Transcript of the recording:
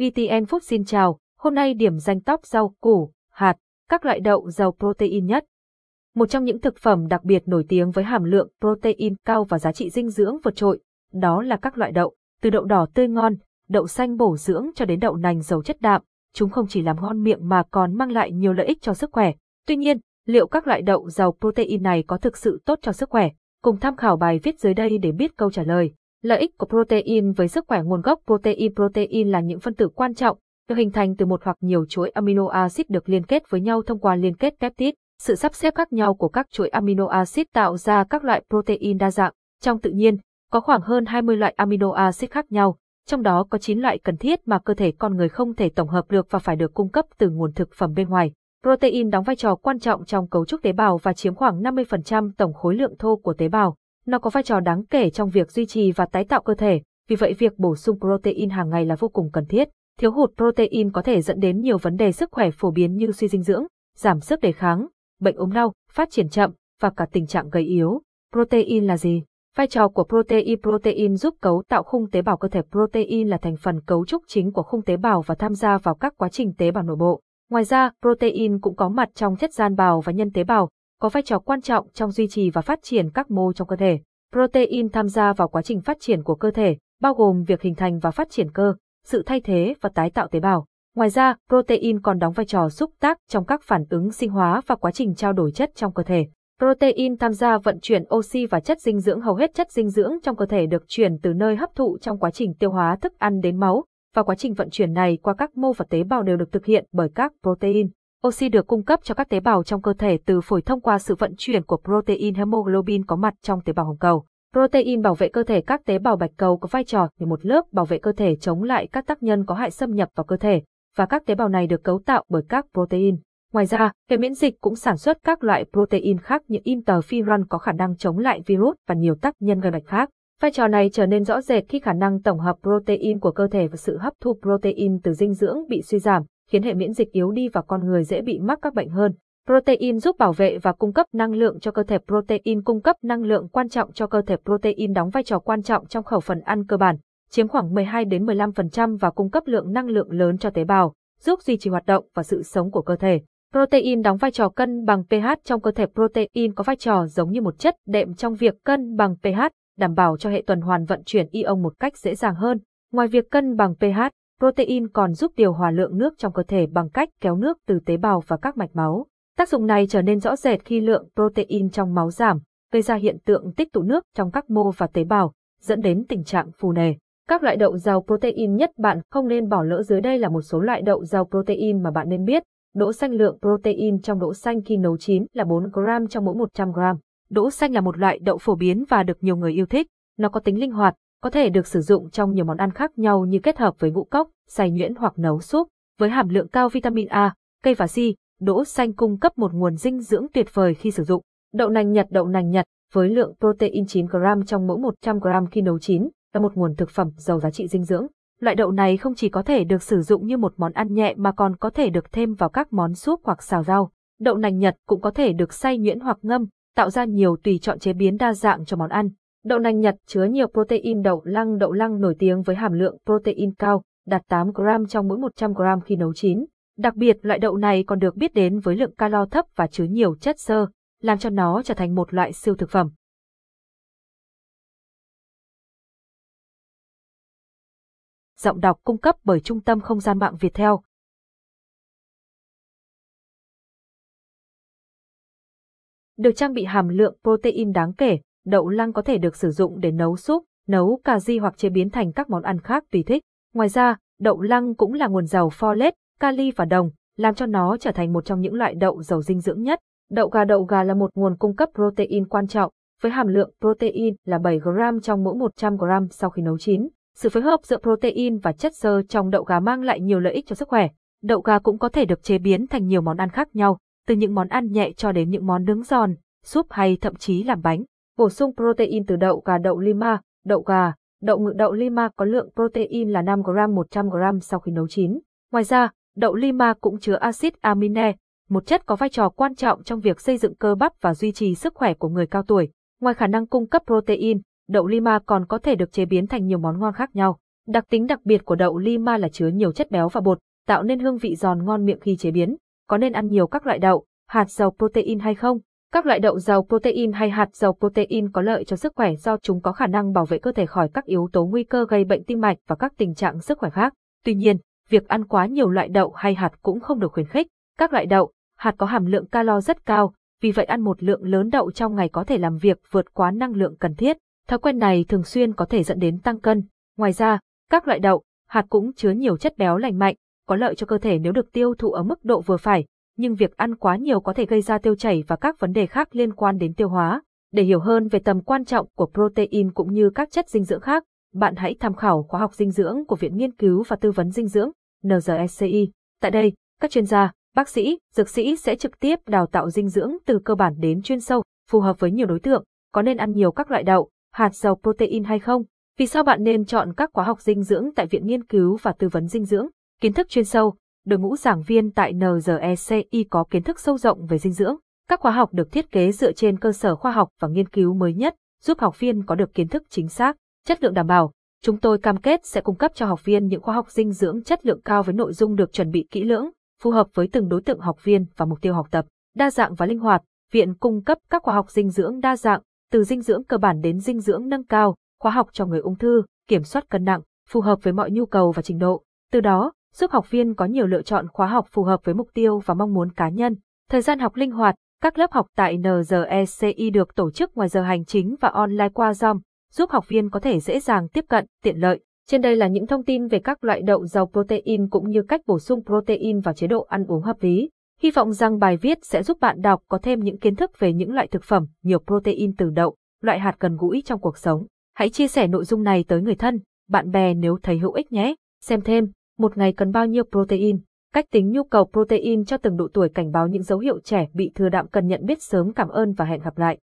VTN Phúc xin chào, hôm nay điểm danh tóc rau củ, hạt, các loại đậu giàu protein nhất. Một trong những thực phẩm đặc biệt nổi tiếng với hàm lượng protein cao và giá trị dinh dưỡng vượt trội, đó là các loại đậu, từ đậu đỏ tươi ngon, đậu xanh bổ dưỡng cho đến đậu nành giàu chất đạm, chúng không chỉ làm ngon miệng mà còn mang lại nhiều lợi ích cho sức khỏe. Tuy nhiên, liệu các loại đậu giàu protein này có thực sự tốt cho sức khỏe? Cùng tham khảo bài viết dưới đây để biết câu trả lời. Lợi ích của protein với sức khỏe nguồn gốc protein Protein là những phân tử quan trọng, được hình thành từ một hoặc nhiều chuỗi amino acid được liên kết với nhau thông qua liên kết peptide. Sự sắp xếp khác nhau của các chuỗi amino acid tạo ra các loại protein đa dạng. Trong tự nhiên, có khoảng hơn 20 loại amino acid khác nhau, trong đó có 9 loại cần thiết mà cơ thể con người không thể tổng hợp được và phải được cung cấp từ nguồn thực phẩm bên ngoài. Protein đóng vai trò quan trọng trong cấu trúc tế bào và chiếm khoảng 50% tổng khối lượng thô của tế bào. Nó có vai trò đáng kể trong việc duy trì và tái tạo cơ thể, vì vậy việc bổ sung protein hàng ngày là vô cùng cần thiết. Thiếu hụt protein có thể dẫn đến nhiều vấn đề sức khỏe phổ biến như suy dinh dưỡng, giảm sức đề kháng, bệnh ốm đau, phát triển chậm và cả tình trạng gầy yếu. Protein là gì? Vai trò của protein Protein giúp cấu tạo khung tế bào cơ thể Protein là thành phần cấu trúc chính của khung tế bào và tham gia vào các quá trình tế bào nội bộ. Ngoài ra, protein cũng có mặt trong chất gian bào và nhân tế bào, có vai trò quan trọng trong duy trì và phát triển các mô trong cơ thể. Protein tham gia vào quá trình phát triển của cơ thể, bao gồm việc hình thành và phát triển cơ, sự thay thế và tái tạo tế bào. Ngoài ra, protein còn đóng vai trò xúc tác trong các phản ứng sinh hóa và quá trình trao đổi chất trong cơ thể. Protein tham gia vận chuyển oxy và chất dinh dưỡng hầu hết chất dinh dưỡng trong cơ thể được chuyển từ nơi hấp thụ trong quá trình tiêu hóa thức ăn đến máu, và quá trình vận chuyển này qua các mô và tế bào đều được thực hiện bởi các protein. Oxy được cung cấp cho các tế bào trong cơ thể từ phổi thông qua sự vận chuyển của protein hemoglobin có mặt trong tế bào hồng cầu. Protein bảo vệ cơ thể các tế bào bạch cầu có vai trò như một lớp bảo vệ cơ thể chống lại các tác nhân có hại xâm nhập vào cơ thể, và các tế bào này được cấu tạo bởi các protein. Ngoài ra, hệ miễn dịch cũng sản xuất các loại protein khác như interferon có khả năng chống lại virus và nhiều tác nhân gây bệnh khác. Vai trò này trở nên rõ rệt khi khả năng tổng hợp protein của cơ thể và sự hấp thu protein từ dinh dưỡng bị suy giảm, khiến hệ miễn dịch yếu đi và con người dễ bị mắc các bệnh hơn. Protein giúp bảo vệ và cung cấp năng lượng cho cơ thể. Protein cung cấp năng lượng quan trọng cho cơ thể. Protein đóng vai trò quan trọng trong khẩu phần ăn cơ bản, chiếm khoảng 12 đến 15% và cung cấp lượng năng lượng lớn cho tế bào, giúp duy trì hoạt động và sự sống của cơ thể. Protein đóng vai trò cân bằng pH trong cơ thể. Protein có vai trò giống như một chất đệm trong việc cân bằng pH, đảm bảo cho hệ tuần hoàn vận chuyển ion một cách dễ dàng hơn. Ngoài việc cân bằng pH, protein còn giúp điều hòa lượng nước trong cơ thể bằng cách kéo nước từ tế bào và các mạch máu. Tác dụng này trở nên rõ rệt khi lượng protein trong máu giảm, gây ra hiện tượng tích tụ nước trong các mô và tế bào, dẫn đến tình trạng phù nề. Các loại đậu giàu protein nhất bạn không nên bỏ lỡ dưới đây là một số loại đậu giàu protein mà bạn nên biết. Đỗ xanh lượng protein trong đỗ xanh khi nấu chín là 4 gram trong mỗi 100 gram. Đỗ xanh là một loại đậu phổ biến và được nhiều người yêu thích. Nó có tính linh hoạt, có thể được sử dụng trong nhiều món ăn khác nhau như kết hợp với ngũ cốc, xay nhuyễn hoặc nấu súp. Với hàm lượng cao vitamin A, cây và si, đỗ xanh cung cấp một nguồn dinh dưỡng tuyệt vời khi sử dụng. Đậu nành Nhật Đậu nành Nhật với lượng protein 9 gram trong mỗi 100 gram khi nấu chín là một nguồn thực phẩm giàu giá trị dinh dưỡng. Loại đậu này không chỉ có thể được sử dụng như một món ăn nhẹ mà còn có thể được thêm vào các món súp hoặc xào rau. Đậu nành Nhật cũng có thể được xay nhuyễn hoặc ngâm, tạo ra nhiều tùy chọn chế biến đa dạng cho món ăn. Đậu nành Nhật chứa nhiều protein đậu lăng đậu lăng nổi tiếng với hàm lượng protein cao, đạt 8 gram trong mỗi 100 gram khi nấu chín. Đặc biệt loại đậu này còn được biết đến với lượng calo thấp và chứa nhiều chất xơ, làm cho nó trở thành một loại siêu thực phẩm. Giọng đọc cung cấp bởi Trung tâm Không gian mạng Việt Theo. Được trang bị hàm lượng protein đáng kể, đậu lăng có thể được sử dụng để nấu súp, nấu cà ri hoặc chế biến thành các món ăn khác tùy thích. Ngoài ra, đậu lăng cũng là nguồn giàu folate, kali và đồng, làm cho nó trở thành một trong những loại đậu giàu dinh dưỡng nhất. Đậu gà Đậu gà là một nguồn cung cấp protein quan trọng, với hàm lượng protein là 7 gram trong mỗi 100 gram sau khi nấu chín. Sự phối hợp giữa protein và chất xơ trong đậu gà mang lại nhiều lợi ích cho sức khỏe. Đậu gà cũng có thể được chế biến thành nhiều món ăn khác nhau, từ những món ăn nhẹ cho đến những món nướng giòn, súp hay thậm chí làm bánh. Bổ sung protein từ đậu gà đậu lima, đậu gà, đậu ngự đậu lima có lượng protein là 5 gram 100 gram sau khi nấu chín. Ngoài ra, đậu lima cũng chứa axit amine, một chất có vai trò quan trọng trong việc xây dựng cơ bắp và duy trì sức khỏe của người cao tuổi. Ngoài khả năng cung cấp protein, đậu lima còn có thể được chế biến thành nhiều món ngon khác nhau. Đặc tính đặc biệt của đậu Lima là chứa nhiều chất béo và bột, tạo nên hương vị giòn ngon miệng khi chế biến. Có nên ăn nhiều các loại đậu, hạt giàu protein hay không? Các loại đậu giàu protein hay hạt giàu protein có lợi cho sức khỏe do chúng có khả năng bảo vệ cơ thể khỏi các yếu tố nguy cơ gây bệnh tim mạch và các tình trạng sức khỏe khác. Tuy nhiên, việc ăn quá nhiều loại đậu hay hạt cũng không được khuyến khích. Các loại đậu, hạt có hàm lượng calo rất cao, vì vậy ăn một lượng lớn đậu trong ngày có thể làm việc vượt quá năng lượng cần thiết. Thói quen này thường xuyên có thể dẫn đến tăng cân. Ngoài ra, các loại đậu, hạt cũng chứa nhiều chất béo lành mạnh, có lợi cho cơ thể nếu được tiêu thụ ở mức độ vừa phải, nhưng việc ăn quá nhiều có thể gây ra tiêu chảy và các vấn đề khác liên quan đến tiêu hóa. Để hiểu hơn về tầm quan trọng của protein cũng như các chất dinh dưỡng khác, bạn hãy tham khảo khóa học dinh dưỡng của Viện Nghiên cứu và Tư vấn Dinh dưỡng, (NRSCI). Tại đây, các chuyên gia, bác sĩ, dược sĩ sẽ trực tiếp đào tạo dinh dưỡng từ cơ bản đến chuyên sâu, phù hợp với nhiều đối tượng, có nên ăn nhiều các loại đậu, hạt giàu protein hay không? Vì sao bạn nên chọn các khóa học dinh dưỡng tại Viện Nghiên cứu và Tư vấn Dinh dưỡng? Kiến thức chuyên sâu, đội ngũ giảng viên tại NGECI có kiến thức sâu rộng về dinh dưỡng. Các khóa học được thiết kế dựa trên cơ sở khoa học và nghiên cứu mới nhất, giúp học viên có được kiến thức chính xác, chất lượng đảm bảo. Chúng tôi cam kết sẽ cung cấp cho học viên những khóa học dinh dưỡng chất lượng cao với nội dung được chuẩn bị kỹ lưỡng, phù hợp với từng đối tượng học viên và mục tiêu học tập. Đa dạng và linh hoạt, viện cung cấp các khóa học dinh dưỡng đa dạng, từ dinh dưỡng cơ bản đến dinh dưỡng nâng cao, khóa học cho người ung thư, kiểm soát cân nặng, phù hợp với mọi nhu cầu và trình độ. Từ đó, giúp học viên có nhiều lựa chọn khóa học phù hợp với mục tiêu và mong muốn cá nhân. Thời gian học linh hoạt, các lớp học tại NGECI được tổ chức ngoài giờ hành chính và online qua Zoom, giúp học viên có thể dễ dàng tiếp cận, tiện lợi. Trên đây là những thông tin về các loại đậu giàu protein cũng như cách bổ sung protein vào chế độ ăn uống hợp lý. Hy vọng rằng bài viết sẽ giúp bạn đọc có thêm những kiến thức về những loại thực phẩm nhiều protein từ đậu, loại hạt gần gũi trong cuộc sống. Hãy chia sẻ nội dung này tới người thân, bạn bè nếu thấy hữu ích nhé. Xem thêm, một ngày cần bao nhiêu protein, cách tính nhu cầu protein cho từng độ tuổi cảnh báo những dấu hiệu trẻ bị thừa đạm cần nhận biết sớm cảm ơn và hẹn gặp lại.